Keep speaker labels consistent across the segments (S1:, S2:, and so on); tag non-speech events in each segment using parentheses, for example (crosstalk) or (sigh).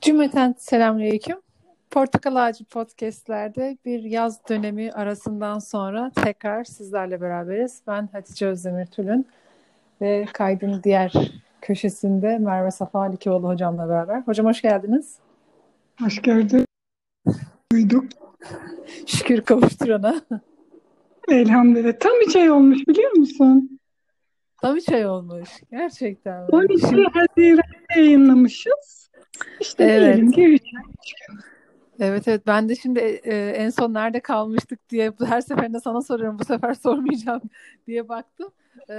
S1: Cümleten selamünaleyküm. Portakal Ağacı Podcast'lerde bir yaz dönemi arasından sonra tekrar sizlerle beraberiz. Ben Hatice Özdemir Tülün ve kaydın diğer köşesinde Merve Safa Likioğlu hocamla beraber. Hocam hoş geldiniz.
S2: Hoş gördük. Duyduk.
S1: Şükür kavuşturana.
S2: Elhamdülillah. Tam bir çay olmuş biliyor musun?
S1: Tam bir çay olmuş. Gerçekten.
S2: 12 Haziran'da yayınlamışız. İşte evet. diyelim ki 3
S1: Evet evet ben de şimdi e, en son nerede kalmıştık diye her seferinde sana soruyorum bu sefer (laughs) sormayacağım diye baktım. E,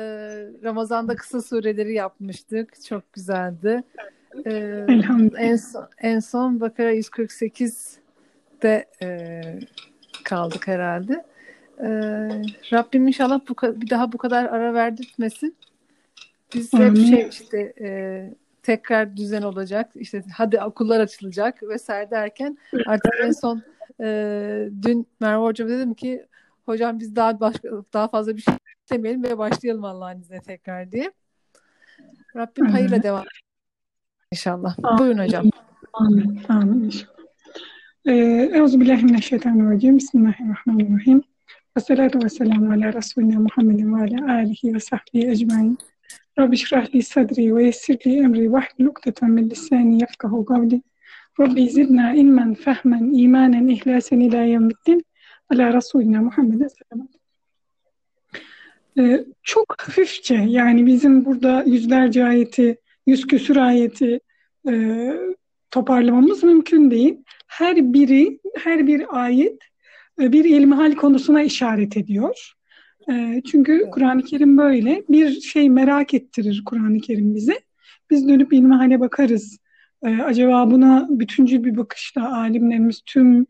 S1: Ramazan'da kısa sureleri yapmıştık çok güzeldi. E, en son, en son Bakara 148'de e, kaldık herhalde. E, Rabbim inşallah bu bir daha bu kadar ara verdirtmesin. Biz hep şey işte e, tekrar düzen olacak. İşte hadi okullar açılacak vesaire derken artık en son e, dün Merve Hocam dedim ki hocam biz daha başka daha fazla bir şey istemeyelim ve başlayalım Allah'ın izniyle tekrar diye. Rabbim hayırla devam inşallah. Amin. Buyurun hocam.
S2: Amin. Amin Euzubillahimineşşeytanirracim. Bismillahirrahmanirrahim. Ve salatu ve selamu ala Resulina Muhammedin ve ala alihi ve sahbihi ecmain. Rabbi şrah li sadri ve yessir li emri vahlul ukdeten min lisani yefkahu kavli. Rabbi zidna ilmen, fehmen, imanen, ihlasen ila yevmiddin. Ala Resulina Muhammed'e selam. Ee, çok hafifçe yani bizim burada yüzlerce ayeti, yüz küsür ayeti e, toparlamamız mümkün değil. Her biri, her bir ayet e, bir ilmihal konusuna işaret ediyor. E, çünkü Kur'an-ı Kerim böyle. Bir şey merak ettirir Kur'an-ı Kerim bize. Biz dönüp ilmihale bakarız. E, acaba buna bütüncül bir bakışla alimlerimiz tüm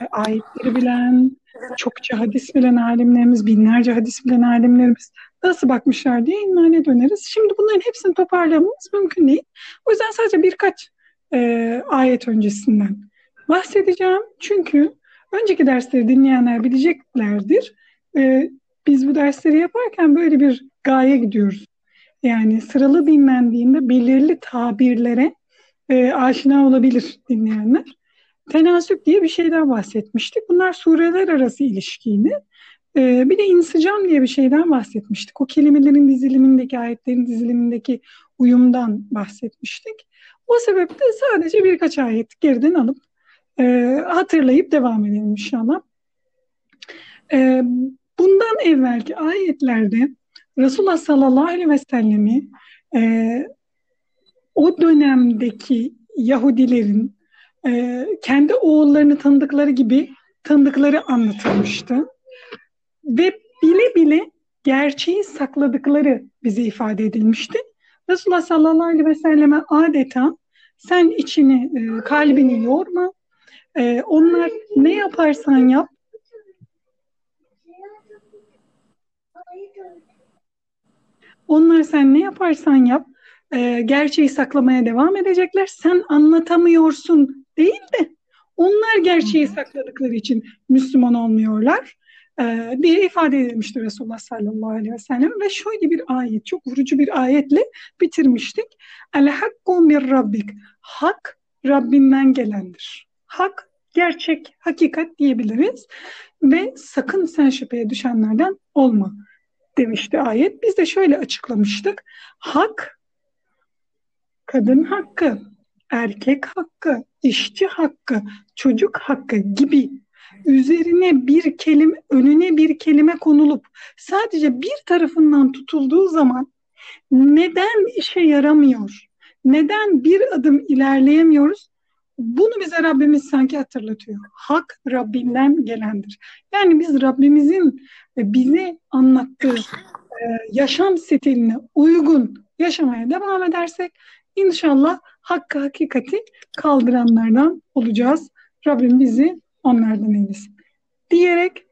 S2: e, ayetleri bilen, çokça hadis bilen alimlerimiz, binlerce hadis bilen alimlerimiz nasıl bakmışlar diye ilmihale döneriz. Şimdi bunların hepsini toparlamamız mümkün değil. O yüzden sadece birkaç e, ayet öncesinden bahsedeceğim. Çünkü önceki dersleri dinleyenler bileceklerdir. E, biz bu dersleri yaparken böyle bir gaye gidiyoruz. Yani sıralı dinlendiğinde belirli tabirlere e, aşina olabilir dinleyenler. Tenasüp diye bir şeyden bahsetmiştik. Bunlar sureler arası ilişkiydi. E, bir de insicam diye bir şeyden bahsetmiştik. O kelimelerin dizilimindeki, ayetlerin dizilimindeki uyumdan bahsetmiştik. O sebeple sadece birkaç ayet geriden alıp e, hatırlayıp devam edelim inşallah. E, Bundan evvelki ayetlerde Resulullah sallallahu aleyhi ve sellemi e, o dönemdeki Yahudilerin e, kendi oğullarını tanıdıkları gibi tanıdıkları anlatılmıştı. Ve bile bile gerçeği sakladıkları bize ifade edilmişti. Resulullah sallallahu aleyhi ve selleme adeta sen içini, e, kalbini yorma. E, onlar ne yaparsan yap Onlar sen ne yaparsan yap e, gerçeği saklamaya devam edecekler. Sen anlatamıyorsun değil de onlar gerçeği sakladıkları için Müslüman olmuyorlar e, diye ifade edilmiştir Resulullah sallallahu aleyhi ve sellem. Ve şöyle bir ayet, çok vurucu bir ayetle bitirmiştik. El hakku mir rabbik. Hak Rabbinden gelendir. Hak, gerçek, hakikat diyebiliriz. Ve sakın sen şüpheye düşenlerden olma demişti ayet. Biz de şöyle açıklamıştık. Hak, kadın hakkı, erkek hakkı, işçi hakkı, çocuk hakkı gibi üzerine bir kelime, önüne bir kelime konulup sadece bir tarafından tutulduğu zaman neden işe yaramıyor? Neden bir adım ilerleyemiyoruz? Bunu bize Rabbimiz sanki hatırlatıyor. Hak Rabbinden gelendir. Yani biz Rabbimizin bize anlattığı e, yaşam stiline uygun yaşamaya devam edersek inşallah hakkı hakikati kaldıranlardan olacağız. Rabbim bizi onlardan eylesin. Diyerek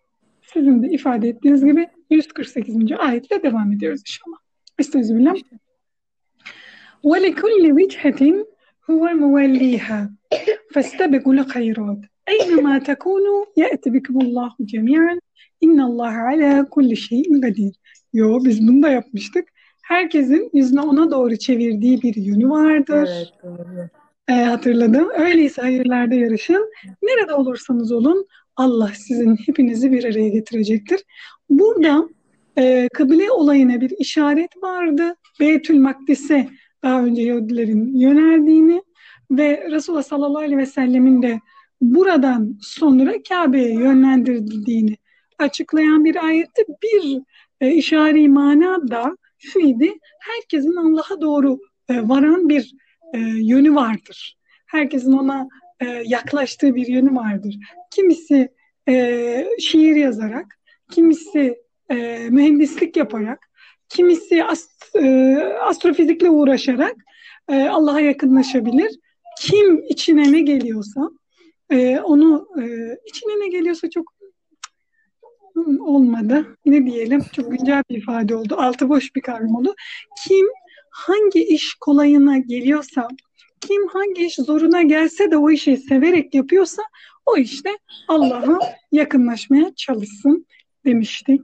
S2: sizin de ifade ettiğiniz gibi 148. ayetle devam ediyoruz inşallah. Estağfirullah. وَلِكُلِّ وِجْهَةٍ هُوَ مُوَلِّيهَا فَاسْتَبِقُوا الْخَيْرَاتِ اَيْنَمَا تَكُونُوا يَأْتِ بِكُمُ اللّٰهُ جَمِيعًا İnnallah ala kulli şeyin kadir. Yo biz bunu da yapmıştık. Herkesin yüzünü ona doğru çevirdiği bir yönü vardır. Evet, doğru. e, hatırladım. Öyleyse hayırlarda yarışın. Nerede olursanız olun Allah sizin hepinizi bir araya getirecektir. Burada e, kıble olayına bir işaret vardı. Beytül Makdis'e daha önce Yahudilerin yöneldiğini ve Resulullah sallallahu aleyhi ve sellemin de buradan sonra Kabe'ye yönlendirildiğini açıklayan bir ayette bir e, işari mana da şuydu. Herkesin Allah'a doğru e, varan bir e, yönü vardır. Herkesin ona e, yaklaştığı bir yönü vardır. Kimisi e, şiir yazarak, kimisi e, mühendislik yaparak, kimisi ast, e, astrofizikle uğraşarak e, Allah'a yakınlaşabilir. Kim içine ne geliyorsa e, onu e, içine ne geliyorsa çok olmadı. Ne diyelim? Çok güncel bir ifade oldu. Altı boş bir kavram oldu. Kim hangi iş kolayına geliyorsa, kim hangi iş zoruna gelse de o işi severek yapıyorsa o işte Allah'a yakınlaşmaya çalışsın demiştik.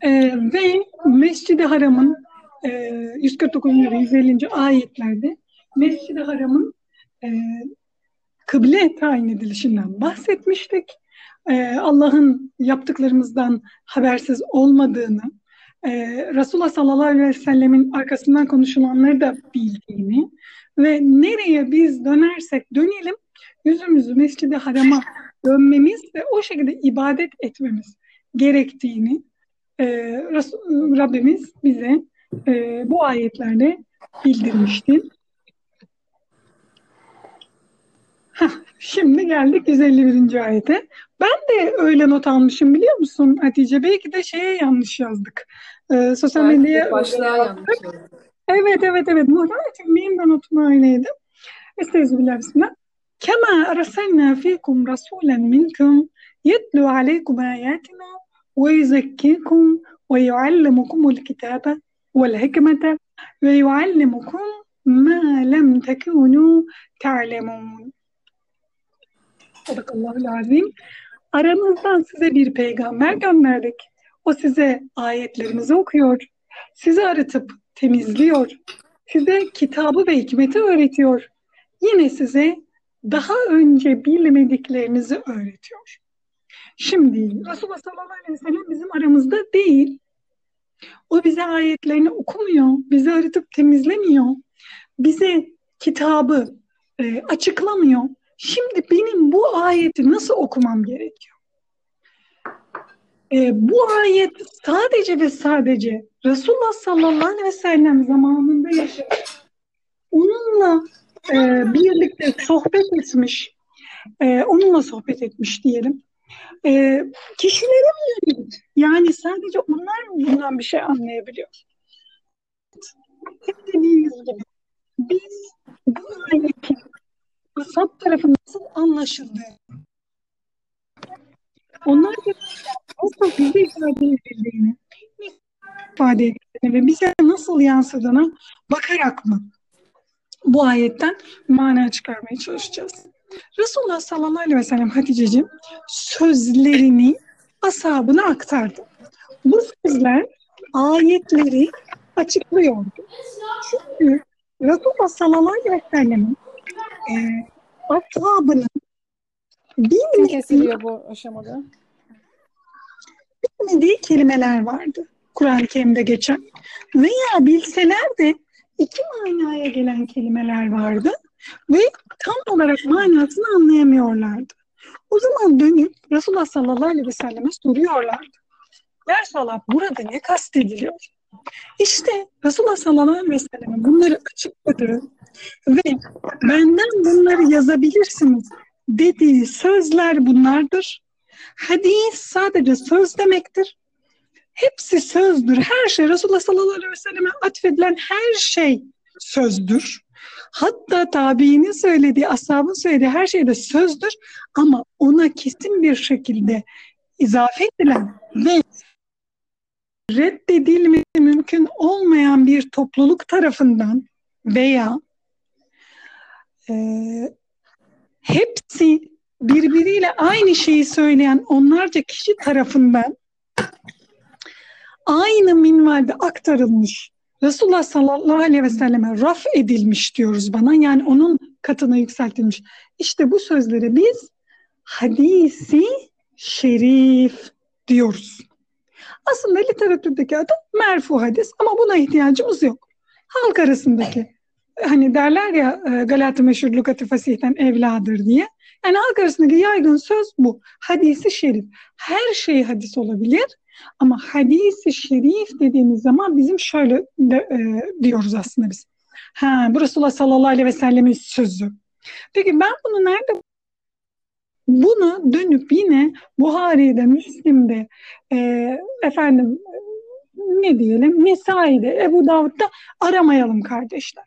S2: Ee, ve Mescid-i Haram'ın e, 149. ve 150. ayetlerde Mescid-i Haram'ın e, kıble tayin edilişinden bahsetmiştik. E, Allah'ın yaptıklarımızdan habersiz olmadığını, e, Resulullah sallallahu aleyhi ve sellemin arkasından konuşulanları da bildiğini ve nereye biz dönersek dönelim yüzümüzü Mescid-i Haram'a dönmemiz ve o şekilde ibadet etmemiz gerektiğini e, Rabbimiz bize e, bu ayetlerde bildirmişti. Heh, şimdi geldik 151. ayete. Ben de öyle not almışım biliyor musun Hatice? Belki de şeye yanlış yazdık. Ee, sosyal medyaya
S1: başlığa yanlış yazdık.
S2: Evet evet evet. Muhtemelen benim de notum öyleydi. Estağfirullah bismillah. Kema arsalna fikum rasulen minkum yetlu aleykum ayatina ve yuzekkikum ve yuallimukumul kitabe vel hikmete ve yuallimukum ma lem tekunu ta'lemun. Sadakallahu azim. Aranızdan size bir peygamber gönderdik. O size ayetlerimizi okuyor. Sizi arıtıp temizliyor. Size kitabı ve hikmeti öğretiyor. Yine size daha önce bilmediklerinizi öğretiyor. Şimdi Resulullah sallallahu aleyhi ve sellem bizim aramızda değil. O bize ayetlerini okumuyor, bizi arıtıp temizlemiyor, bize kitabı e, açıklamıyor. Şimdi benim bu ayeti nasıl okumam gerekiyor? E, bu ayet sadece ve sadece Resulullah sallallahu aleyhi ve sellem zamanında yaşamış. Onunla e, birlikte sohbet etmiş, e, onunla sohbet etmiş diyelim. E, kişilere yönelik? Yani sadece onlar mı bundan bir şey anlayabiliyor? Hep dediğimiz gibi biz Asap tarafı nasıl anlaşıldı? Onlar da nasıl bize ifade edildiğini, ifade edildiğini ve bize nasıl yansıdığına bakarak mı bu ayetten mana çıkarmaya çalışacağız. Resulullah sallallahu aleyhi ve sellem Hatice'ciğim sözlerini ashabına aktardı. Bu sözler ayetleri açıklıyordu. Çünkü Resulullah sallallahu aleyhi ve sellem'in e, ashabının
S1: Kim kesiliyor bu aşamada?
S2: bilmediği kelimeler vardı. Kur'an-ı Kerim'de geçen. Veya bilseler de iki manaya gelen kelimeler vardı ve tam olarak manasını anlayamıyorlardı. O zaman dönüp Resulullah sallallahu aleyhi ve selleme soruyorlardı. Ya Resulallah burada ne kastediliyor? İşte Resulullah sallallahu aleyhi bunları açıkladı ve benden bunları yazabilirsiniz dediği sözler bunlardır. Hadis sadece söz demektir. Hepsi sözdür. Her şey Resulullah sallallahu aleyhi ve selleme atfedilen her şey sözdür. Hatta tabiinin söylediği, ashabın söylediği her şey de sözdür ama ona kesin bir şekilde izafe edilen ve reddedilmesi mümkün olmayan bir topluluk tarafından veya e, hepsi birbiriyle aynı şeyi söyleyen onlarca kişi tarafından aynı minvalde aktarılmış Resulullah sallallahu aleyhi ve selleme raf edilmiş diyoruz bana. Yani onun katına yükseltilmiş. İşte bu sözleri biz hadisi şerif diyoruz. Aslında literatürdeki adı merfu hadis ama buna ihtiyacımız yok. Halk arasındaki hani derler ya e, Galata meşhur lukati fasihten evladır diye. Yani halk arasındaki yaygın söz bu. Hadisi şerif. Her şey hadis olabilir ama hadisi şerif dediğimiz zaman bizim şöyle de, e, diyoruz aslında biz. Ha, bu Resulullah sallallahu aleyhi ve sellemin sözü. Peki ben bunu nerede bunu dönüp yine Buhari'de, Müslim'de, e, efendim ne diyelim, Nesai'de, Ebu Davud'da aramayalım kardeşler.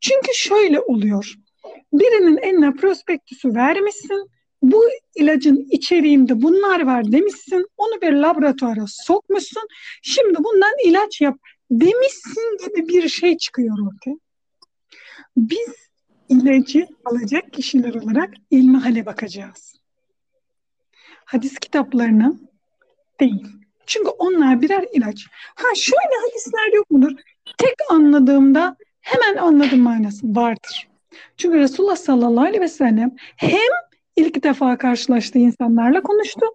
S2: Çünkü şöyle oluyor. Birinin eline prospektüsü vermişsin, bu ilacın içeriğinde bunlar var demişsin, onu bir laboratuvara sokmuşsun, şimdi bundan ilaç yap demişsin gibi bir şey çıkıyor ortaya. Biz ilacı alacak kişiler olarak ilmihale bakacağız. Hadis kitaplarına değil. Çünkü onlar birer ilaç. Ha şöyle hadisler yok mudur? Tek anladığımda hemen anladım manası vardır. Çünkü Resulullah sallallahu aleyhi ve sellem hem ilk defa karşılaştığı insanlarla konuştu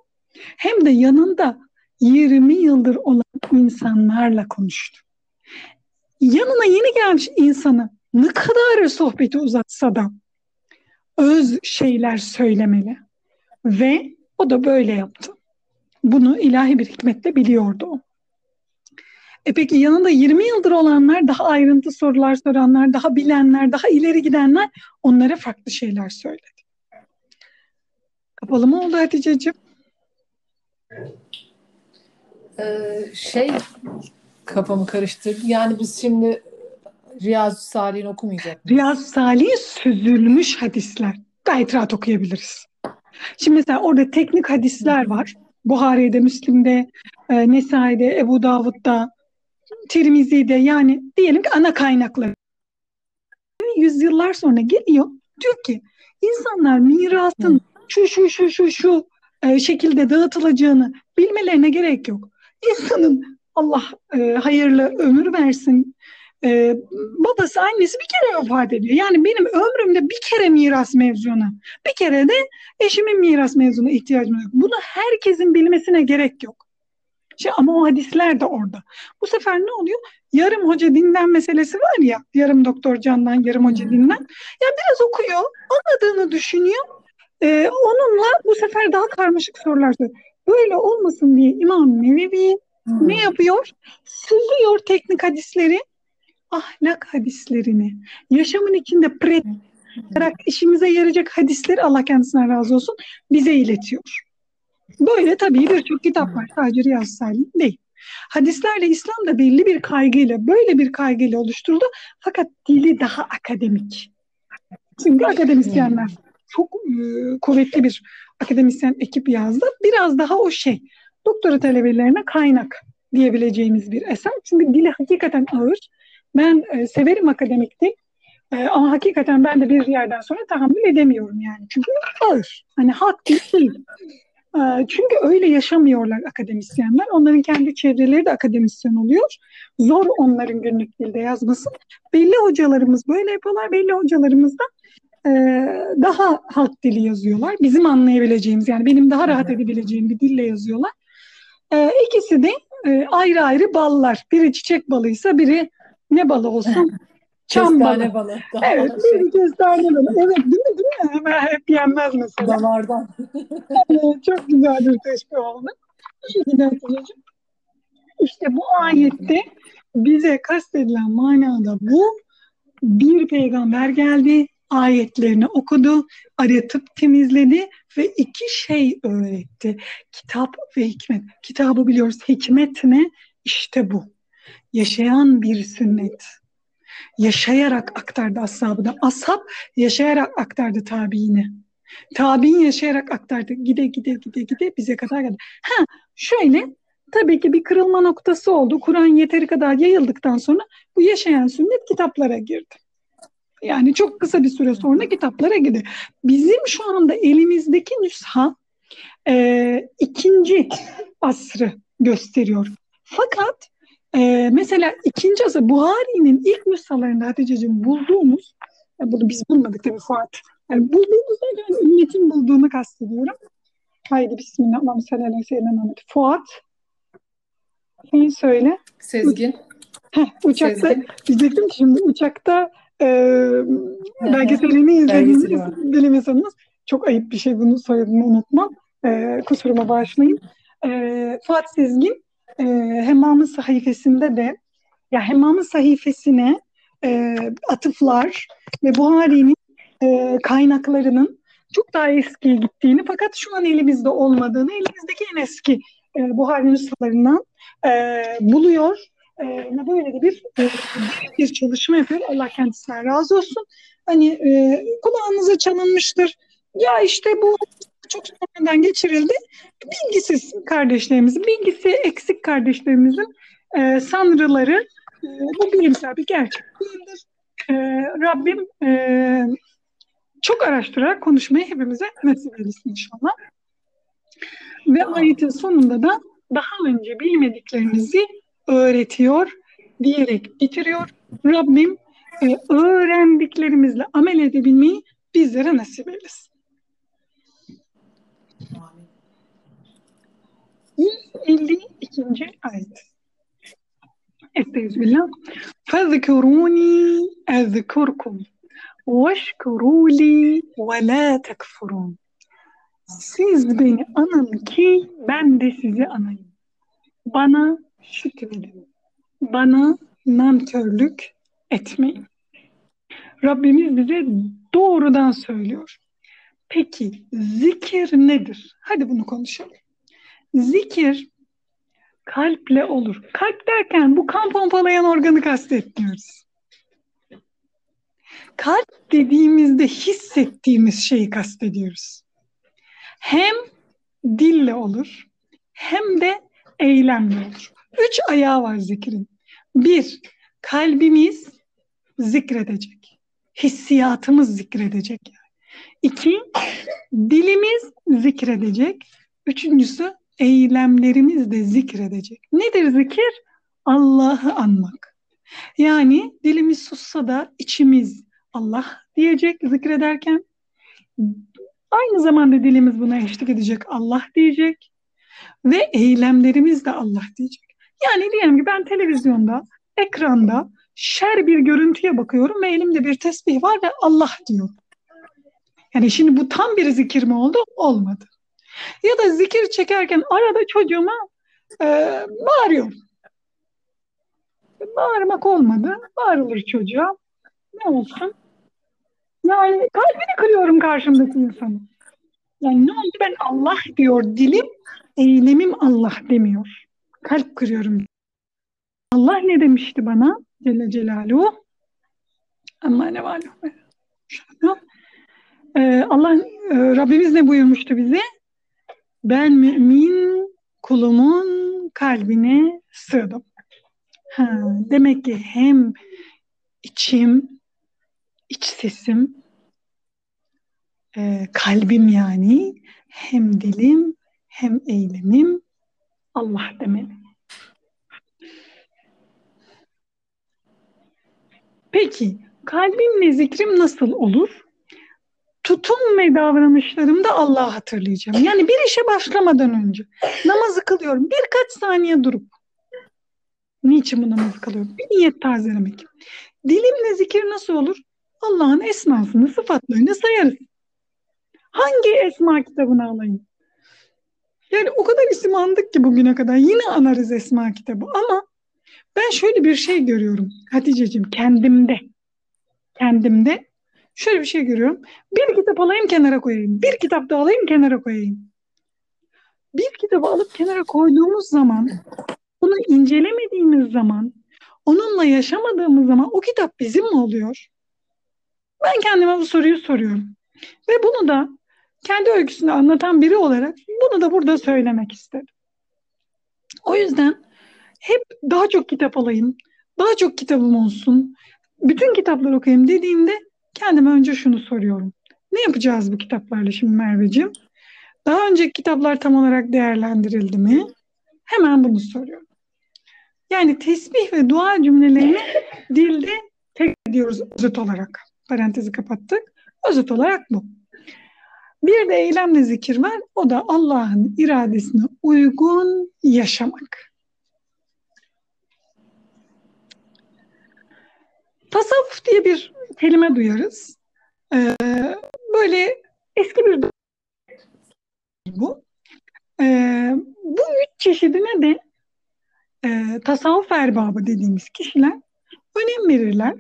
S2: hem de yanında 20 yıldır olan insanlarla konuştu. Yanına yeni gelmiş insanı ne kadar sohbeti uzatsa da öz şeyler söylemeli. Ve o da böyle yaptı. Bunu ilahi bir hikmetle biliyordu o. E peki yanında 20 yıldır olanlar, daha ayrıntı sorular soranlar, daha bilenler, daha ileri gidenler onlara farklı şeyler söyledi. Kapalı mı oldu Hatice'ciğim?
S1: Ee, şey kafamı karıştırdı. Yani biz şimdi Riyazu Salih'in okumayacak
S2: mıyız? Riyazu Salih süzülmüş hadisler. Gayet rahat okuyabiliriz. Şimdi mesela orada teknik hadisler var. Buhari'de, Müslim'de, e, Nesai'de, Ebu Davud'da, Tirmizi'de yani diyelim ki ana kaynakları. Yüzyıllar sonra geliyor diyor ki insanlar mirasın şu şu şu şu şu e, şekilde dağıtılacağını bilmelerine gerek yok. İnsanın Allah e, hayırlı ömür versin. E, babası annesi bir kere vefat ediyor. Yani benim ömrümde bir kere miras mevzuna, bir kere de eşimin miras mevzuna ihtiyacım yok. Bunu herkesin bilmesine gerek yok. Şey, ama o hadisler de orada. Bu sefer ne oluyor? Yarım hoca dinlen meselesi var ya, yarım doktor candan, yarım hoca dinlen. Ya biraz okuyor, anladığını düşünüyor. Ee, onunla bu sefer daha karmaşık sorular soruyor. Böyle olmasın diye İmam Nevevi hmm. ne yapıyor? Süzüyor teknik hadisleri, ahlak hadislerini, yaşamın içinde pratik işimize yarayacak hadisleri Allah kendisine razı olsun bize iletiyor. Böyle tabii birçok kitap var. Sadece Riyaz Salim değil. Hadislerle İslam da belli bir kaygıyla, böyle bir kaygıyla oluşturuldu. Fakat dili daha akademik. Çünkü akademisyenler çok e, kuvvetli bir akademisyen ekip yazdı. Biraz daha o şey, doktora talebelerine kaynak diyebileceğimiz bir eser. Çünkü dili hakikaten ağır. Ben e, severim akademikti. E, ama hakikaten ben de bir yerden sonra tahammül edemiyorum yani. Çünkü ağır. Hani hak değil. Ee, çünkü öyle yaşamıyorlar akademisyenler. Onların kendi çevreleri de akademisyen oluyor. Zor onların günlük dilde yazması. Belli hocalarımız böyle yapıyorlar. Belli hocalarımız da e, daha halk dili yazıyorlar. Bizim anlayabileceğimiz yani benim daha rahat edebileceğim bir dille yazıyorlar. E, ikisi de e, ayrı ayrı ballar. Biri çiçek balıysa biri ne balı olsun? (laughs)
S1: Çam balı. balı.
S2: Evet, şey. bir kestane balı. Evet, değil mi? Değil mi? Hemen hep yenmez mesela.
S1: Damardan. (laughs)
S2: evet, çok güzel bir teşbih oldu. İşte bu ayette bize kastedilen manada bu bir peygamber geldi, ayetlerini okudu, aratıp temizledi ve iki şey öğretti. Kitap ve hikmet. Kitabı biliyoruz. Hikmet ne? İşte bu. Yaşayan bir sünnet yaşayarak aktardı ashabına. Ashab yaşayarak aktardı tabiini. Tabiin yaşayarak aktardı. Gide gide gide gide bize kadar geldi. Ha şöyle tabii ki bir kırılma noktası oldu. Kur'an yeteri kadar yayıldıktan sonra bu yaşayan sünnet kitaplara girdi. Yani çok kısa bir süre sonra kitaplara girdi. Bizim şu anda elimizdeki nüsha e, ikinci asrı gösteriyor. Fakat Ee, mesela ikinci asır Buhari'nin ilk nüshalarında Hatice'cim bulduğumuz, yani bunu biz bulmadık tabii Fuat. Yani bulduğumuz derken ümmetin bulduğunu kastediyorum. Haydi bismillah. Allah'ım salli aleyhi. Fuat. Şeyi söyle.
S1: Sezgin.
S2: Heh, uçakta
S1: Sezgin.
S2: diyecektim ki şimdi uçakta e, belgeselini izlediğimiz bilim insanımız çok ayıp bir şey bunu soyadını unutmam. E, kusuruma bağışlayın. E, Fuat Sezgin e, Hemmam'ın sayfasında de ya Hemmam'ın sayfasine e, atıflar ve Buhari'nin e, kaynaklarının çok daha eskiye gittiğini fakat şu an elimizde olmadığını elimizdeki en eski e, Buhari nüshalarından e, buluyor. E, böyle de bir e, bir çalışma yapıyor. Allah kendisinden razı olsun. Hani e, kulağınıza çalınmıştır. Ya işte bu çok sonradan geçirildi. Bilgisiz kardeşlerimizin, bilgisi eksik kardeşlerimizin e, sanrıları e, bu bilimsel bir gerçek. E, Rabbim e, çok araştırarak konuşmayı hepimize nasip eylesin inşallah. Ve ayetin sonunda da daha önce bilmediklerinizi öğretiyor diyerek bitiriyor. Rabbim e, öğrendiklerimizle amel edebilmeyi bizlere nasip eylesin. 152. ayet. Estağfirullah. Fezkuruni ezkurkum veşkuruli ve la tekfurun. Siz beni anın ki ben de sizi anayım. Bana şükredin. Bana nankörlük etmeyin. Rabbimiz bize doğrudan söylüyor. Peki zikir nedir? Hadi bunu konuşalım. Zikir kalple olur. Kalp derken bu kan pompalayan organı kastetmiyoruz. Kalp dediğimizde hissettiğimiz şeyi kastediyoruz. Hem dille olur hem de eylemle olur. Üç ayağı var zikrin. Bir, kalbimiz zikredecek. Hissiyatımız zikredecek. Yani. İki, dilimiz zikredecek. Üçüncüsü, eylemlerimiz de zikredecek. Nedir zikir? Allah'ı anmak. Yani dilimiz sussa da içimiz Allah diyecek zikrederken. Aynı zamanda dilimiz buna eşlik edecek Allah diyecek. Ve eylemlerimiz de Allah diyecek. Yani diyelim ki ben televizyonda, ekranda şer bir görüntüye bakıyorum ve elimde bir tesbih var ve Allah diyor. Yani şimdi bu tam bir zikir mi oldu? Olmadı. Ya da zikir çekerken arada çocuğuma e, bağırıyorum. Bağırmak olmadı. Bağırılır çocuğa. Ne olsun? Yani kalbini kırıyorum karşımdaki insanın. Yani ne oldu? Ben Allah diyor dilim, eylemim Allah demiyor. Kalp kırıyorum. Allah ne demişti bana? Celle Celaluhu. Ama ne var? Ee, Allah e, Rabbimiz ne buyurmuştu bize? Ben mümin kulumun kalbine sığdım. Ha, demek ki hem içim, iç sesim, e, kalbim yani hem dilim hem eylemim Allah demeli. Peki kalbimle zikrim nasıl olur? Tutum ve davranışlarımda Allah'ı hatırlayacağım. Yani bir işe başlamadan önce namazı kılıyorum. Birkaç saniye durup niçin bu namazı kılıyorum? Bir niyet tazelemek. Dilimle zikir nasıl olur? Allah'ın esmasını, sıfatlarını sayarız. Hangi esma kitabını alayım? Yani o kadar isim andık ki bugüne kadar yine anarız esma kitabı ama ben şöyle bir şey görüyorum Hatice'cim kendimde. Kendimde şöyle bir şey görüyorum. Bir kitap alayım kenara koyayım. Bir kitap da alayım kenara koyayım. Bir kitabı alıp kenara koyduğumuz zaman bunu incelemediğimiz zaman onunla yaşamadığımız zaman o kitap bizim mi oluyor? Ben kendime bu soruyu soruyorum. Ve bunu da kendi öyküsünü anlatan biri olarak bunu da burada söylemek istedim. O yüzden hep daha çok kitap alayım, daha çok kitabım olsun, bütün kitapları okuyayım dediğimde kendime önce şunu soruyorum. Ne yapacağız bu kitaplarla şimdi Merveciğim? Daha önceki kitaplar tam olarak değerlendirildi mi? Hemen bunu soruyorum. Yani tesbih ve dua cümlelerini (laughs) dilde tek ediyoruz özet olarak. Parantezi kapattık. Özet olarak bu. Bir de eylemle zikir var. O da Allah'ın iradesine uygun yaşamak. Tasavvuf diye bir kelime duyarız. Ee, böyle eski bir bu. Ee, bu üç çeşidine de e, tasavvuf erbabı dediğimiz kişiler önem verirler.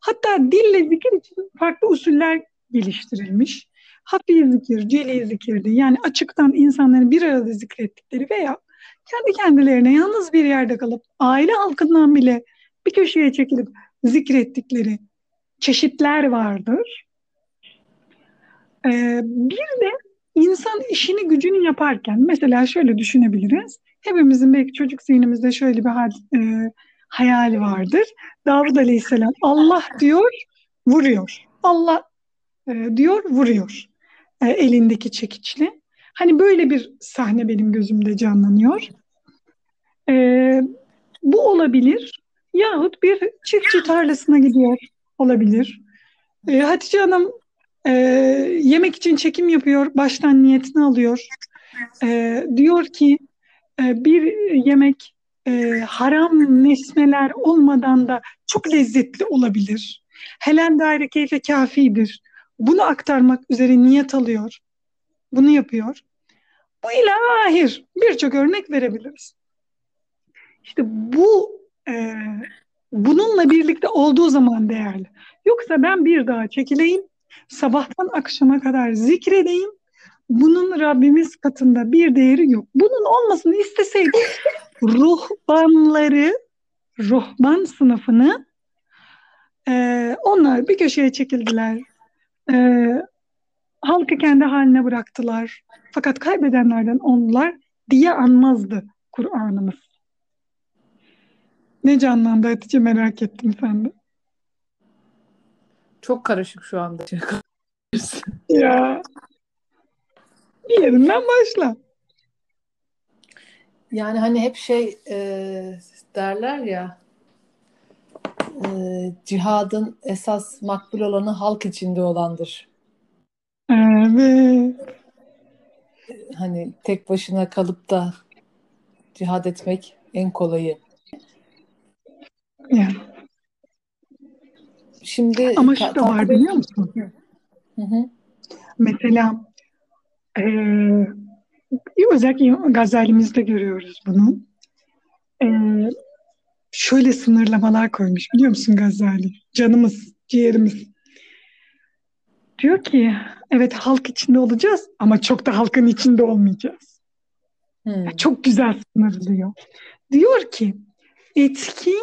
S2: Hatta dille zikir için farklı usuller geliştirilmiş. Hafi zikir, celi zikirdi. Yani açıktan insanların bir arada zikrettikleri veya kendi kendilerine yalnız bir yerde kalıp aile halkından bile bir köşeye çekilip zikrettikleri çeşitler vardır. Ee, bir de insan işini gücünü yaparken mesela şöyle düşünebiliriz. Hepimizin belki çocuk zihnimizde şöyle bir hal, e, hayali vardır. Davud Aleyhisselam Allah diyor, vuruyor. Allah e, diyor, vuruyor. E, elindeki çekiçle. Hani böyle bir sahne benim gözümde canlanıyor. E, bu olabilir. Yahut bir çiftçi tarlasına gidiyor olabilir. E, Hatice Hanım e, yemek için çekim yapıyor, baştan niyetini alıyor. E, diyor ki e, bir yemek e, haram nesneler olmadan da çok lezzetli olabilir. Helen daire keyfe kafidir. Bunu aktarmak üzere niyet alıyor. Bunu yapıyor. Bu ilahir birçok örnek verebiliriz. İşte bu e, bununla birlikte olduğu zaman değerli. Yoksa ben bir daha çekileyim, sabahtan akşama kadar zikredeyim. Bunun Rabbimiz katında bir değeri yok. Bunun olmasını isteseydi ruhbanları, ruhban sınıfını e, onlar bir köşeye çekildiler. E, halkı kendi haline bıraktılar. Fakat kaybedenlerden onlar diye anmazdı Kur'an'ımız. Ne canlandı Hatice merak ettim sen de.
S1: Çok karışık şu anda. (laughs)
S2: ya bir yerinden başla.
S1: Yani hani hep şey e, derler ya e, cihadın esas makbul olanı halk içinde olandır.
S2: Evet.
S1: Hani tek başına kalıp da cihad etmek en kolayı.
S2: Yani.
S1: Şimdi
S2: Ama şu da var biliyor musun?
S1: Hı hı.
S2: Mesela e, özellikle Gazali'mizde görüyoruz bunu. E, şöyle sınırlamalar koymuş biliyor musun Gazali? Canımız, ciğerimiz. Diyor ki evet halk içinde olacağız ama çok da halkın içinde olmayacağız.
S1: Hmm.
S2: Çok güzel sınırlıyor. Diyor ki etki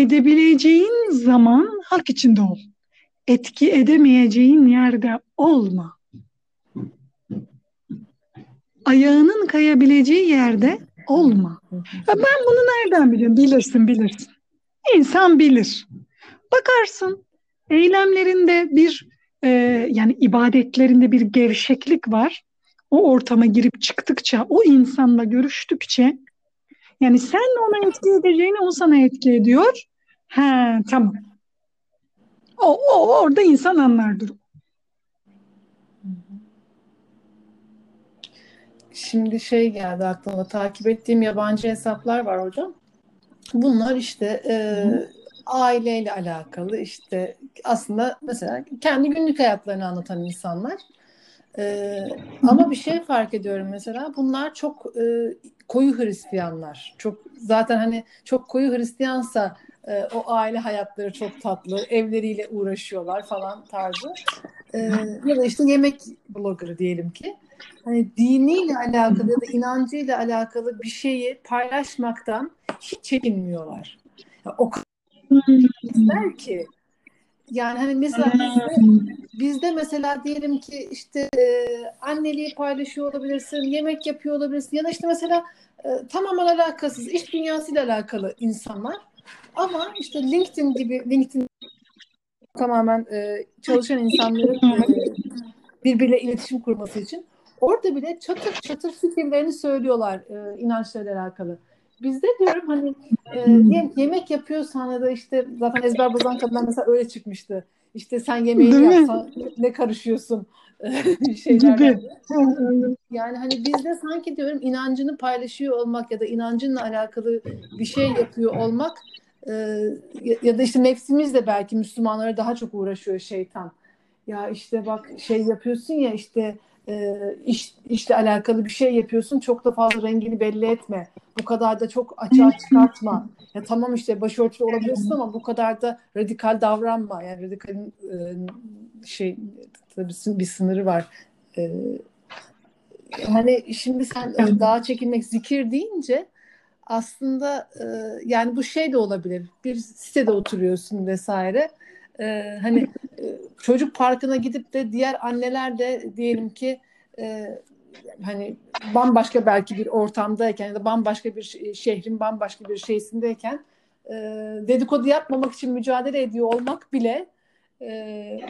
S2: edebileceğin zaman halk içinde ol. Etki edemeyeceğin yerde olma. Ayağının kayabileceği yerde olma. Ya ben bunu nereden biliyorum? Bilirsin, bilirsin. İnsan bilir. Bakarsın eylemlerinde bir e, yani ibadetlerinde bir gevşeklik var. O ortama girip çıktıkça, o insanla görüştükçe yani sen ona etki edeceğini o sana etki ediyor. He tamam. O, o orada insan anlar durum.
S1: Şimdi şey geldi aklıma takip ettiğim yabancı hesaplar var hocam. Bunlar işte e, aileyle alakalı işte aslında mesela kendi günlük hayatlarını anlatan insanlar. E, ama bir şey fark ediyorum mesela bunlar çok e, koyu Hristiyanlar. Çok zaten hani çok koyu Hristiyansa e, o aile hayatları çok tatlı, evleriyle uğraşıyorlar falan tarzı. E, ya da işte yemek bloggerı diyelim ki. Hani diniyle alakalı ya da inancıyla alakalı bir şeyi paylaşmaktan hiç çekinmiyorlar. Ya, o kadar ki yani hani mesela bizde, bizde mesela diyelim ki işte e, anneliği paylaşıyor olabilirsin, yemek yapıyor olabilirsin ya da işte mesela e, tamamen alakasız iş dünyasıyla alakalı insanlar ama işte LinkedIn gibi LinkedIn tamamen e, çalışan insanların e, birbiriyle iletişim kurması için orada bile çatır çatır fikirlerini söylüyorlar e, inançlarıyla alakalı. Bizde diyorum hani e, yemek yapıyorsan ya da işte zaten ezber bozan kadınlar mesela öyle çıkmıştı. İşte sen yemeği yapsan ne karışıyorsun (laughs) şeylerden. Yani hani bizde sanki diyorum inancını paylaşıyor olmak ya da inancınla alakalı bir şey yapıyor olmak e, ya da işte nefsimizle belki Müslümanlara daha çok uğraşıyor şeytan. Ya işte bak şey yapıyorsun ya işte e, iş, işle alakalı bir şey yapıyorsun çok da fazla rengini belli etme. Bu kadar da çok açığa çıkartma. Ya tamam işte başörtülü olabilirsin ama bu kadar da radikal davranma. Yani radikalin e, şey tabii bir sınırı var. E, hani şimdi sen e, dağa çekilmek zikir deyince aslında e, yani bu şey de olabilir. Bir sitede oturuyorsun vesaire. E, hani e, çocuk parkına gidip de diğer anneler de diyelim ki e, hani bambaşka belki bir ortamdayken ya da bambaşka bir şehrin bambaşka bir şeysindeyken e, dedikodu yapmamak için mücadele ediyor olmak bile e,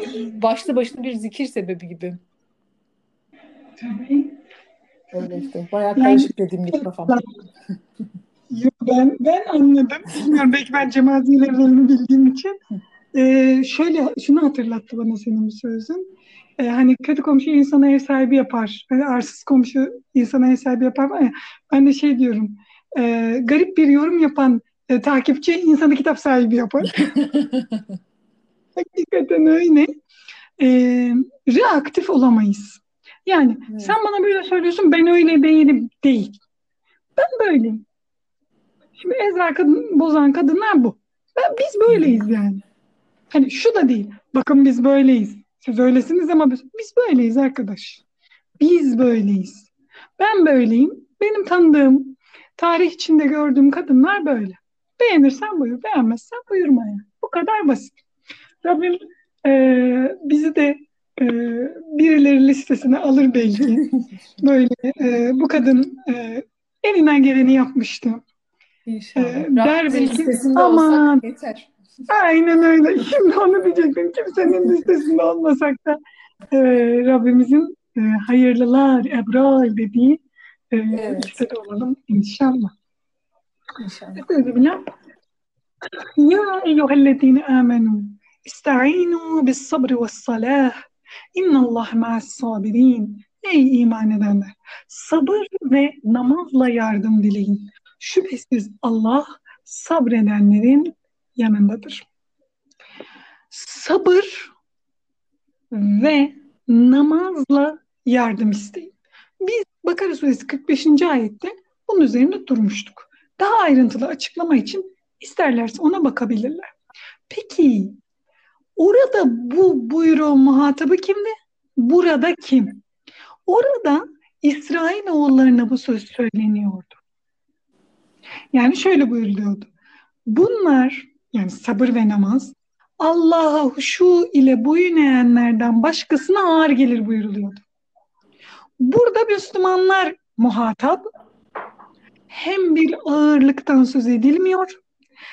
S1: başlı başına bir zikir sebebi gibi.
S2: Tabii.
S1: Öyle işte. Bayağı karışık dediğim gibi kafam.
S2: Yok ben, ben anladım. Bilmiyorum belki ben cemaatilerini bildiğim için. Ee, şöyle şunu hatırlattı bana senin bu sözün. Ee, hani kötü komşu insana ev sahibi yapar. Hani arsız komşu insana ev sahibi yapar. Ya, ben de şey diyorum. E, garip bir yorum yapan e, takipçi insanı kitap sahibi yapar. (laughs) Hakikaten öyle. E, reaktif olamayız. Yani evet. sen bana böyle söylüyorsun ben öyle değilim değil. Ben böyleyim. Şimdi ezber kadın, bozan kadınlar bu. Ben, biz böyleyiz yani. Hani şu da değil. Bakın biz böyleyiz. Siz öylesiniz ama biz, biz böyleyiz arkadaş. Biz böyleyiz. Ben böyleyim. Benim tanıdığım, tarih içinde gördüğüm kadınlar böyle. Beğenirsen buyur, beğenmezsen buyurma yani. Bu kadar basit. Rabbim e, bizi de e, birileri listesine alır belki. (laughs) Böyle e, bu kadın e, elinden geleni yapmıştı.
S1: İnşallah. E, der belki
S2: aman yeter. Aynen öyle. (laughs) Şimdi onu diyecektim. Kimsenin listesinde olmasak da e, Rabbimizin e, hayırlılar, ebrar dediği e, evet. listede olalım inşallah.
S1: İnşallah.
S2: Böyle bile. Ya eyyühellezine amenu ista'inu bis sabri ve salah innallah ma'as sabirin Ey iman edenler! Sabır ve namazla yardım dileyin. Şüphesiz Allah sabredenlerin yanındadır. Sabır ve namazla yardım isteyin. Biz Bakara suresi 45. ayette bunun üzerinde durmuştuk. Daha ayrıntılı açıklama için isterlerse ona bakabilirler. Peki orada bu buyruğun muhatabı kimdi? Burada kim? Orada İsrail oğullarına bu söz söyleniyordu. Yani şöyle buyuruluyordu. Bunlar yani sabır ve namaz Allah'a şu ile boyun eğenlerden başkasına ağır gelir buyuruluyordu. Burada Müslümanlar muhatap hem bir ağırlıktan söz edilmiyor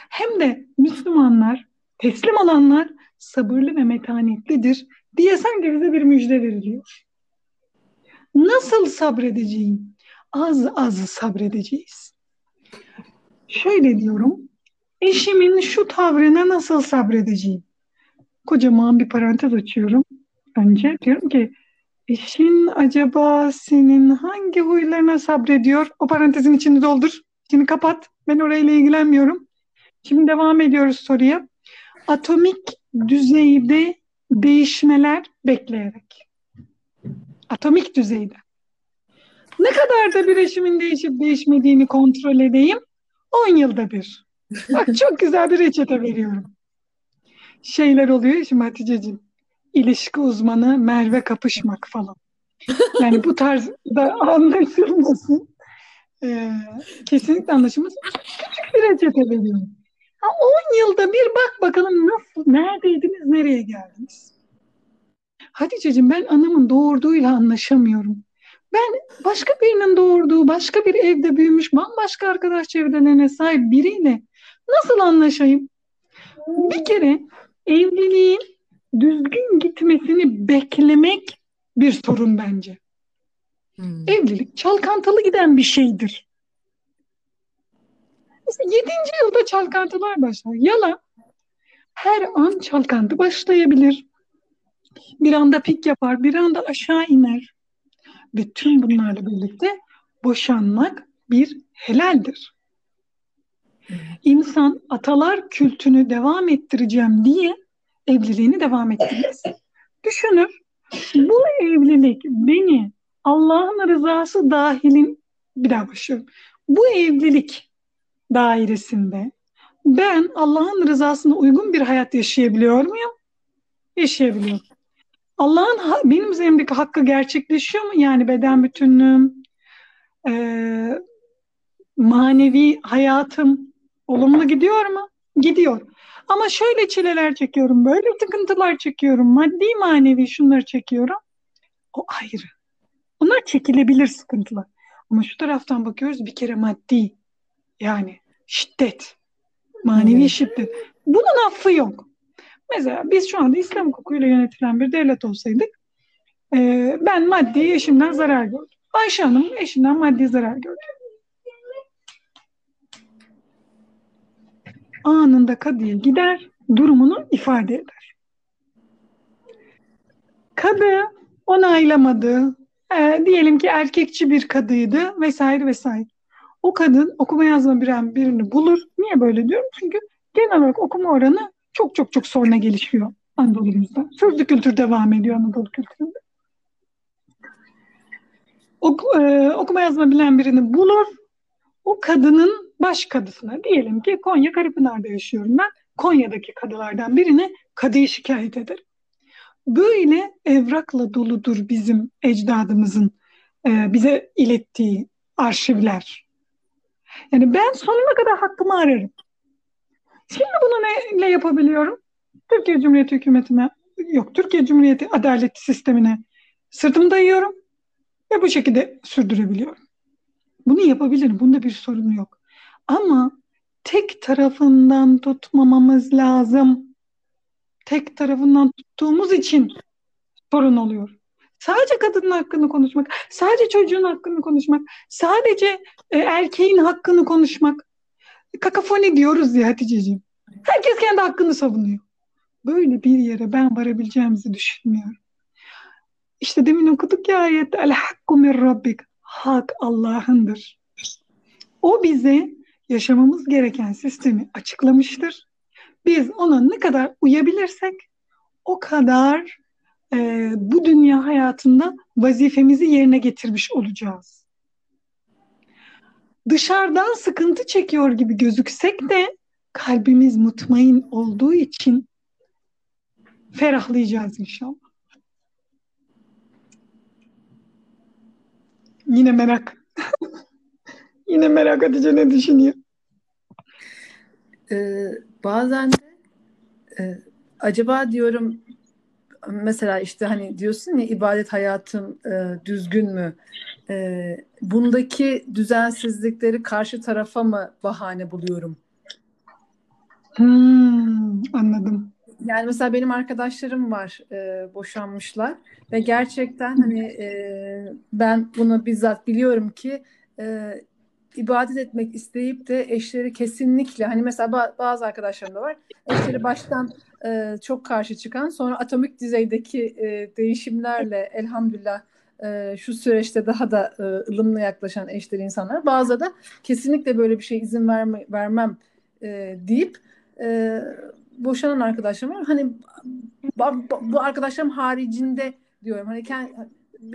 S2: hem de Müslümanlar teslim olanlar sabırlı ve metanetlidir diye sanki bize bir müjde veriliyor. Nasıl sabredeceğim? Az az sabredeceğiz. Şöyle diyorum, Eşimin şu tavrına nasıl sabredeceğim? Kocaman bir parantez açıyorum. Önce diyorum ki eşin acaba senin hangi huylarına sabrediyor? O parantezin içini doldur. Şimdi kapat. Ben orayla ilgilenmiyorum. Şimdi devam ediyoruz soruya. Atomik düzeyde değişmeler bekleyerek. Atomik düzeyde. Ne kadar da bir eşimin değişip değişmediğini kontrol edeyim? 10 yılda bir. Bak çok güzel bir reçete veriyorum. Şeyler oluyor şimdi Hatice'ciğim. İlişki uzmanı Merve Kapışmak falan. Yani bu tarz da anlaşılmasın. Ee, kesinlikle anlaşılmasın. Küçük bir reçete veriyorum. Ha, 10 yılda bir bak bakalım nasıl, neredeydiniz, nereye geldiniz? Hatice'ciğim ben anamın doğurduğuyla anlaşamıyorum. Ben başka birinin doğurduğu, başka bir evde büyümüş, bambaşka arkadaş çevrelerine sahip biriyle Nasıl anlaşayım? Bir kere evliliğin düzgün gitmesini beklemek bir sorun bence. Hmm. Evlilik çalkantılı giden bir şeydir. Mesela 7. yılda çalkantılar başlar. Yalan. Her an çalkantı başlayabilir. Bir anda pik yapar, bir anda aşağı iner. Ve tüm bunlarla birlikte boşanmak bir helaldir. İnsan atalar kültünü devam ettireceğim diye evliliğini devam ettirmez. (laughs) Düşünür, bu evlilik beni Allah'ın rızası dahilin bir daha başlıyorum. Bu evlilik dairesinde ben Allah'ın rızasına uygun bir hayat yaşayabiliyor muyum? Yaşayabiliyorum. Allah'ın benim üzerimdeki hakkı gerçekleşiyor mu? Yani beden bütünlüğüm, e, manevi hayatım olumlu gidiyor mu? Gidiyor. Ama şöyle çileler çekiyorum, böyle sıkıntılar çekiyorum, maddi manevi şunları çekiyorum. O ayrı. Bunlar çekilebilir sıkıntılar. Ama şu taraftan bakıyoruz bir kere maddi. Yani şiddet. Manevi evet. şiddet. Bunun affı yok. Mesela biz şu anda İslam hukukuyla yönetilen bir devlet olsaydık ben maddi eşimden zarar gördüm. Ayşe Hanım eşinden maddi zarar gördü. Anında kadıya gider, durumunu ifade eder. Kadı onaylamadı, e, diyelim ki erkekçi bir kadıydı vesaire vesaire. O kadın okuma yazma bilen birini bulur. Niye böyle diyorum? Çünkü genel olarak okuma oranı çok çok çok sonra gelişiyor Anadolu'muzda. Sözlü kültür devam ediyor Anadolu kültüründe. Ok, e, okuma yazma bilen birini bulur. O kadının baş kadısına diyelim ki Konya Karapınar'da yaşıyorum ben. Konya'daki kadılardan birine kadıyı şikayet eder. Böyle evrakla doludur bizim ecdadımızın e, bize ilettiği arşivler. Yani ben sonuna kadar hakkımı ararım. Şimdi bunu neyle yapabiliyorum? Türkiye Cumhuriyeti hükümetine, yok Türkiye Cumhuriyeti adalet sistemine sırtımı dayıyorum ve bu şekilde sürdürebiliyorum. Bunu yapabilirim. Bunda bir sorun yok. Ama tek tarafından tutmamamız lazım. Tek tarafından tuttuğumuz için sorun oluyor. Sadece kadının hakkını konuşmak, sadece çocuğun hakkını konuşmak, sadece e, erkeğin hakkını konuşmak. Kakafoni diyoruz ya Hatice'ciğim. Herkes kendi hakkını savunuyor. Böyle bir yere ben varabileceğimizi düşünmüyorum. İşte demin okuduk ya ayette El hakku min rabbik. Hak Allah'ındır. O bize yaşamamız gereken sistemi açıklamıştır. Biz ona ne kadar uyabilirsek o kadar e, bu dünya hayatında vazifemizi yerine getirmiş olacağız. Dışarıdan sıkıntı çekiyor gibi gözüksek de kalbimiz mutmain olduğu için ferahlayacağız inşallah. Yine merak. (laughs) Yine merak Hatice ne düşünüyor?
S1: Ee, bazen de e, acaba diyorum mesela işte hani diyorsun ya ibadet hayatım e, düzgün mü? E, bundaki düzensizlikleri karşı tarafa mı bahane buluyorum?
S2: Hmm, anladım.
S1: Yani mesela benim arkadaşlarım var e, boşanmışlar ve gerçekten hani e, ben bunu bizzat biliyorum ki e, ibadet etmek isteyip de eşleri kesinlikle hani mesela bazı arkadaşlarım da var eşleri baştan e, çok karşı çıkan sonra atomik düzeydeki e, değişimlerle elhamdülillah e, şu süreçte daha da e, ılımlı yaklaşan eşleri insanlar bazı da kesinlikle böyle bir şey izin verme, vermem e, deyip e, boşanan arkadaşlarım var. Hani bu arkadaşlarım haricinde diyorum. Hani kendi,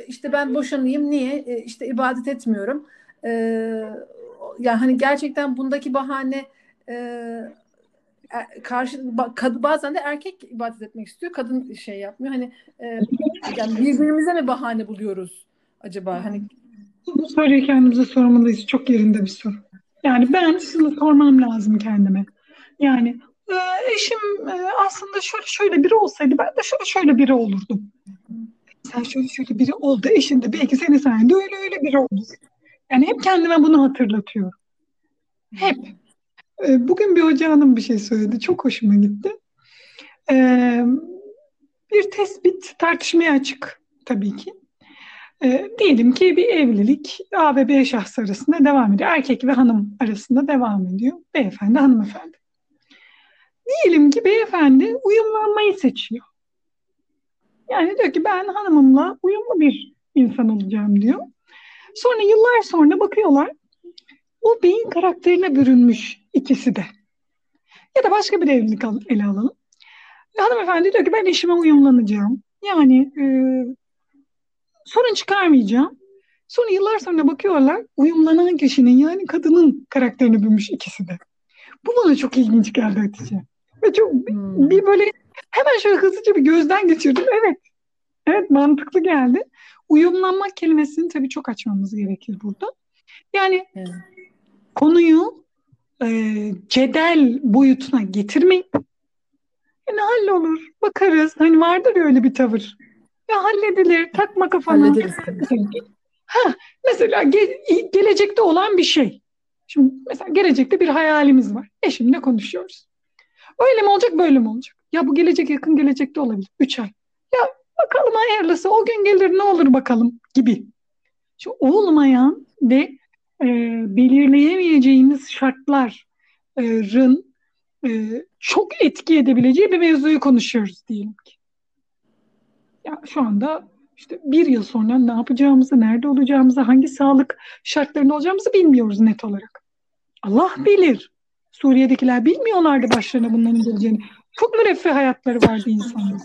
S1: işte ben boşanayım niye? E, işte ibadet etmiyorum. E, yani hani gerçekten bundaki bahane e, karşı bazen de erkek ibadet etmek istiyor, kadın şey yapmıyor. Hani e, yani birbirimize mi bahane buluyoruz acaba? Hani
S2: bu soruyu kendimize sormalıyız. Çok yerinde bir soru. Yani ben şunu sormam lazım kendime. Yani e, eşim e, aslında şöyle şöyle biri olsaydı ben de şöyle şöyle biri olurdum. Sen şöyle şöyle biri oldu. Eşin de belki senin sayende öyle öyle biri oldu. Yani hep kendime bunu hatırlatıyorum. Hep. E, bugün bir hoca hanım bir şey söyledi. Çok hoşuma gitti. E, bir tespit tartışmaya açık tabii ki. E, diyelim ki bir evlilik A ve B şahs arasında devam ediyor. Erkek ve hanım arasında devam ediyor. Beyefendi, hanımefendi. Diyelim ki beyefendi uyumlanmayı seçiyor. Yani diyor ki ben hanımımla uyumlu bir insan olacağım diyor. Sonra yıllar sonra bakıyorlar o beyin karakterine bürünmüş ikisi de. Ya da başka bir evlilik ele alalım. Hanımefendi diyor ki ben eşime uyumlanacağım. Yani e, sorun çıkarmayacağım. Sonra yıllar sonra bakıyorlar uyumlanan kişinin yani kadının karakterini bürünmüş ikisi de. Bu bana çok ilginç geldi Hatice. Ve çok hmm. bir böyle hemen şöyle hızlıca bir gözden geçirdim. Evet. Evet mantıklı geldi. Uyumlanmak kelimesini tabii çok açmamız gerekir burada. Yani evet. konuyu e, cedel boyutuna getirmeyip ne hallolur, bakarız. Hani vardır ya öyle bir tavır. Ya halledilir, takma kafana. Hallederiz (laughs) Ha, mesela ge- gelecekte olan bir şey. Şimdi mesela gelecekte bir hayalimiz var. Eşimle konuşuyoruz. Öyle mi olacak, böyle mi olacak? Ya bu gelecek yakın gelecekte olabilir. Üç ay. Ya bakalım hayırlısı o gün gelir ne olur bakalım gibi. Şu olmayan ve e, belirleyemeyeceğimiz şartların e, çok etki edebileceği bir mevzuyu konuşuyoruz diyelim ki. Ya şu anda işte bir yıl sonra ne yapacağımızı, nerede olacağımızı, hangi sağlık şartlarında olacağımızı bilmiyoruz net olarak. Allah bilir. Suriye'dekiler bilmiyorlardı başlarına bunların geleceğini. Çok müreffeh hayatları vardı insanların.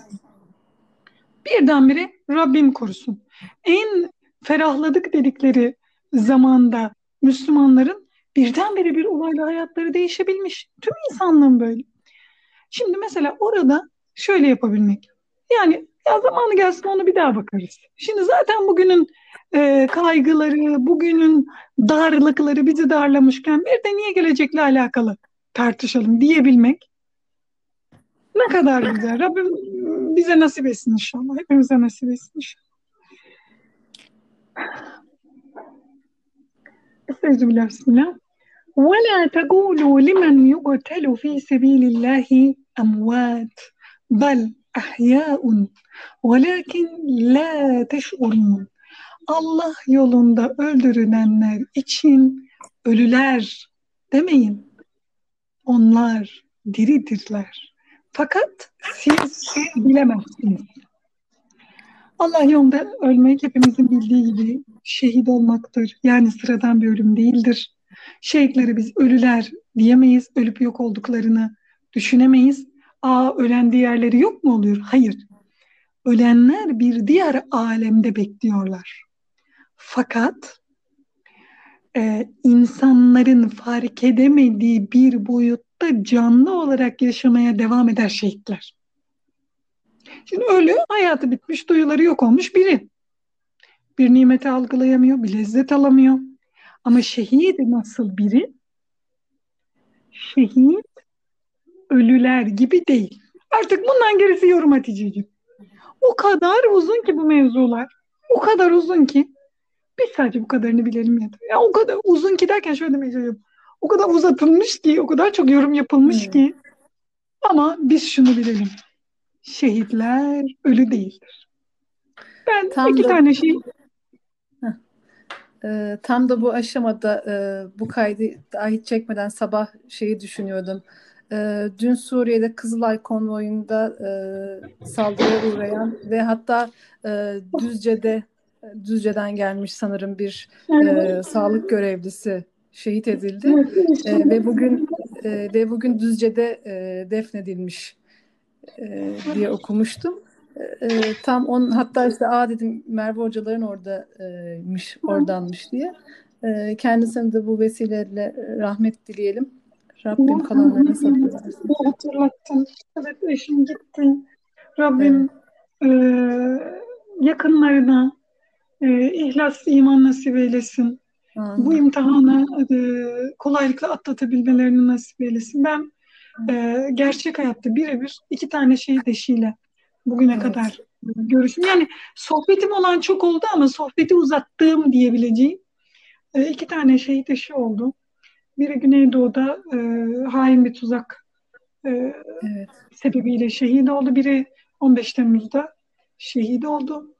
S2: Birdenbire Rabbim korusun. En ferahladık dedikleri zamanda Müslümanların birdenbire bir olayla hayatları değişebilmiş. Tüm insanlığın böyle. Şimdi mesela orada şöyle yapabilmek. Yani ya zamanı gelsin onu bir daha bakarız. Şimdi zaten bugünün e, kaygıları, bugünün darlıkları bizi darlamışken bir de niye gelecekle alakalı tartışalım diyebilmek ne kadar güzel. Rabbim bize nasip etsin inşallah. Hepimize nasip etsin inşallah. Estağfirullah. Bismillah. ولا تقولوا لمن يقتل في سبيل الله أموات بل أحياء ولكن لا تشعرون Allah yolunda öldürülenler için ölüler demeyin. Onlar diridirler. Fakat siz bilemezsiniz. Allah yolunda ölmek hepimizin bildiği gibi şehit olmaktır. Yani sıradan bir ölüm değildir. Şehitlere biz ölüler diyemeyiz. Ölüp yok olduklarını düşünemeyiz. Aa ölen diğerleri yok mu oluyor? Hayır. Ölenler bir diğer alemde bekliyorlar. Fakat e, insanların fark edemediği bir boyutta canlı olarak yaşamaya devam eder şehitler. Şimdi ölü hayatı bitmiş, duyuları yok olmuş biri. Bir nimeti algılayamıyor, bir lezzet alamıyor. Ama şehit nasıl biri? Şehit ölüler gibi değil. Artık bundan gerisi yorum Hatice'ciğim. O kadar uzun ki bu mevzular. O kadar uzun ki biz sadece bu kadarını bilelim yeter. Ya o kadar uzun ki derken şöyle istiyorum. O kadar uzatılmış ki, o kadar çok yorum yapılmış hmm. ki. Ama biz şunu bilelim. Şehitler ölü değildir. Ben Tam iki da... tane şey
S1: ee, tam da bu aşamada e, bu kaydı hiç çekmeden sabah şeyi düşünüyordum. E, dün Suriye'de Kızılay konvoyunda e, saldırıya uğrayan ve hatta e, Düzce'de Düzce'den gelmiş sanırım bir e, sağlık görevlisi şehit edildi e, ve bugün e, ve bugün Düzce'de e, defnedilmiş e, diye okumuştum. E, tam on hatta işte a dedim Merve hocaların oradaymış oradanmış diye. E, kendisine de bu vesileyle rahmet dileyelim. Rabbim kalanlarına sabır versin.
S2: Hatırlattın. Evet eşim gitti. Rabbim evet. e, yakınlarına e, ihlas iman nasip eylesin. Amin. Bu imtihanı e, kolaylıkla atlatabilmelerini nasip eylesin. Ben e, gerçek hayatta birebir iki tane şehit eşiyle bugüne evet. kadar görüşüm. Yani sohbetim olan çok oldu ama sohbeti uzattığım diyebileceğim e, iki tane şehit eşi oldu. Biri Güneydoğu'da e, hain bir tuzak e, evet. sebebiyle şehit oldu. Biri 15 Temmuz'da şehit oldu.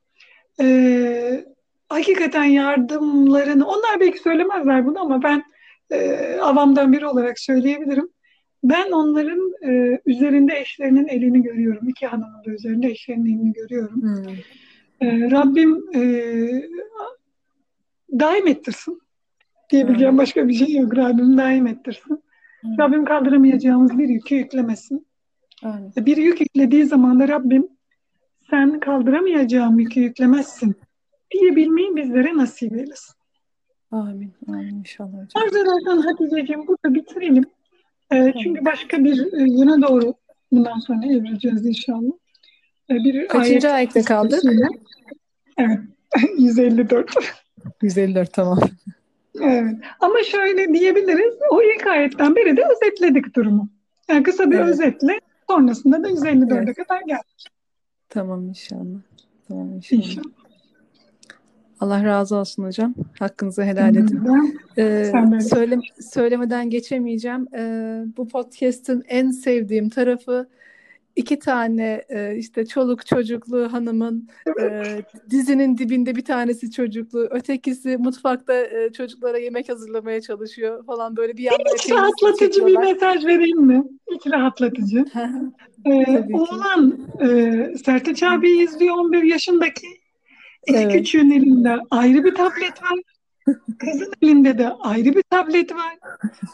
S2: E, hakikaten yardımlarını, onlar belki söylemezler bunu ama ben e, avamdan biri olarak söyleyebilirim. Ben onların e, üzerinde eşlerinin elini görüyorum. İki hanımın da üzerinde eşlerinin elini görüyorum. Hmm. E, Rabbim e, daim ettirsin. Diyebileceğim hmm. başka bir şey yok. Rabbim daim ettirsin. Hmm. Rabbim kaldıramayacağımız bir yükü yüklemesin. Hmm. Bir yük yüklediği zaman da Rabbim sen kaldıramayacağım yükü yüklemezsin diyebilmeyi bizlere nasip eylesin.
S1: Amin. Amin inşallah hocam.
S2: Hatice'ciğim burada bitirelim. E, çünkü başka bir yöne doğru bundan sonra evrileceğiz inşallah.
S1: E, bir Kaçıncı ayette kaldık?
S2: Evet. (laughs) 154.
S1: 154 tamam.
S2: Evet. Ama şöyle diyebiliriz. O ilk ayetten beri de özetledik durumu. Yani kısa bir evet. özetle sonrasında da 154'e evet. kadar geldik.
S1: Tamam inşallah. Tamam inşallah. inşallah. Allah razı olsun hocam. Hakkınızı helal edin. Ee, söyle, söylemeden geçemeyeceğim. Ee, bu podcast'ın en sevdiğim tarafı iki tane e, işte çoluk çocuklu hanımın e, dizinin dibinde bir tanesi çocuklu, ötekisi mutfakta e, çocuklara yemek hazırlamaya çalışıyor falan böyle bir
S2: yandan. Hiç rahatlatıcı bir mesaj vereyim mi? Hiç rahatlatıcı. (laughs) ee, oğlan e, Sertaç abi izliyor 11 yaşındaki evet. küçüğün elinde ayrı bir tablet var. (laughs) Kızın elinde de ayrı bir tablet var.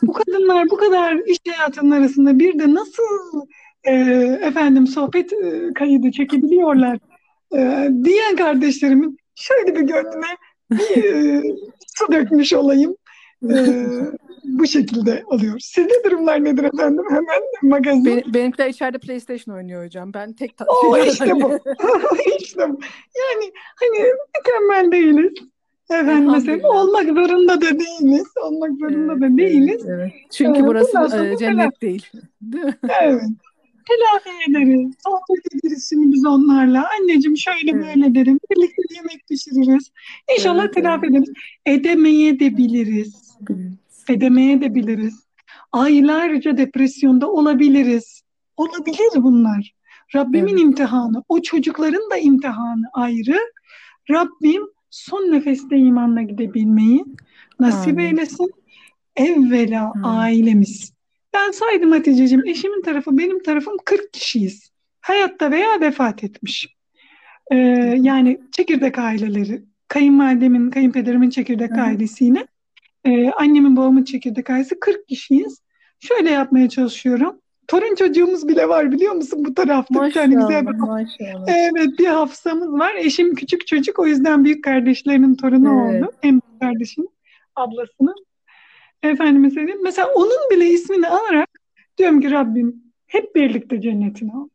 S2: Bu kadınlar bu kadar iş hayatının arasında bir de nasıl e, efendim sohbet e, kaydı çekebiliyorlar e, diyen kardeşlerimin şöyle bir gönlüne bir e, su dökmüş olayım. E, (laughs) bu şekilde alıyoruz. Sizde durumlar nedir efendim? Hemen magazin.
S1: Benim, benimkiler içeride PlayStation oynuyor hocam. Ben tek
S2: ta- Oo, (laughs) işte bu. (laughs) işte bu. Yani hani mükemmel değiliz. Efendim mesela olmak zorunda da değiliz. Olmak zorunda evet, da değiliz. Evet,
S1: evet. Çünkü ee, burası e, cennet değil. (laughs) değil mi?
S2: Evet. Telafi ederiz. Sohbet ederiz şimdi biz onlarla. Anneciğim şöyle evet. böyle derim. Birlikte yemek pişiririz. İnşallah evet, telafi evet. ederiz. Edemeye de biliriz. Evet edemeye de biliriz. Aylarca depresyonda olabiliriz. Olabilir bunlar. Rabbimin evet. imtihanı, o çocukların da imtihanı ayrı. Rabbim son nefeste imanla gidebilmeyi nasip Amin. eylesin. Evvela Amin. ailemiz. Ben saydım Hatice'ciğim, eşimin tarafı, benim tarafım 40 kişiyiz. Hayatta veya vefat etmiş. Ee, yani çekirdek aileleri, kayınvalidemin, kayınpederimin çekirdek Hı. ailesiyle ee, annemin babamın çekirdek ailesi 40 kişiyiz. Şöyle yapmaya çalışıyorum. Torun çocuğumuz bile var biliyor musun bu tarafta maşallah, bir tane güzel bir maşallah. Evet bir hafızamız var. Eşim küçük çocuk o yüzden büyük kardeşlerinin torunu evet. oldu. Büyük kardeşim ablasının. Efendim mesela, mesela onun bile ismini alarak diyorum ki Rabbim hep birlikte cennetine al.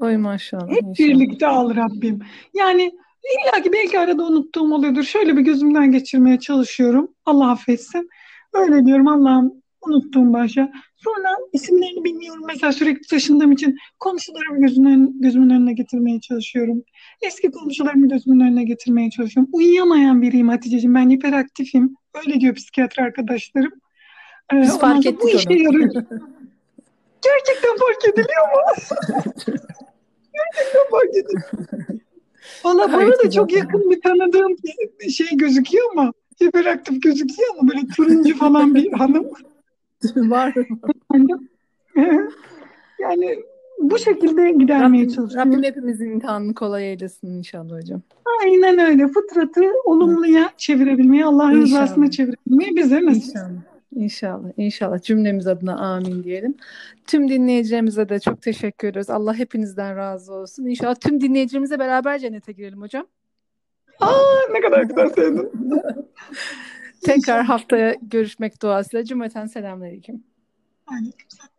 S1: Oy maşallah.
S2: Hep inşallah. birlikte al Rabbim. Yani İlla ki belki arada unuttuğum oluyordur. Şöyle bir gözümden geçirmeye çalışıyorum. Allah affetsin. Öyle diyorum Allah'ım unuttuğum başa. Sonra isimlerini bilmiyorum. Mesela sürekli taşındığım için komşularımı gözümün, gözümün önüne getirmeye çalışıyorum. Eski komşularımı gözümün önüne getirmeye çalışıyorum. Uyuyamayan biriyim Hatice'ciğim. Ben hiperaktifim. Öyle diyor psikiyatri arkadaşlarım.
S1: Ee, Biz fark ettik bu işe yarıyor. (laughs)
S2: Gerçekten fark ediliyor mu? (laughs) Gerçekten fark ediliyor. Valla bana da çok yakın bir tanıdığım şey gözüküyor ama hiperaktif gözüküyor ama böyle turuncu falan bir (laughs) hanım.
S1: Var. (laughs)
S2: yani bu şekilde gidermeye çalışıyorum.
S1: Rabbim hepimizin imtihanını kolay eylesin inşallah hocam.
S2: Aynen öyle. Fıtratı olumluya çevirebilmeyi, Allah'ın rızasına çevirebilmeyi bize nasip.
S1: İnşallah. İnşallah, inşallah cümlemiz adına amin diyelim. Tüm dinleyicilerimize de çok teşekkür ediyoruz. Allah hepinizden razı olsun. İnşallah tüm dinleyicilerimize beraber cennete girelim hocam.
S2: Aa ne kadar (laughs) güzel sevdim.
S1: Tekrar haftaya görüşmek duasıyla. Cümleten selamünaleyküm. Aleyküm selam.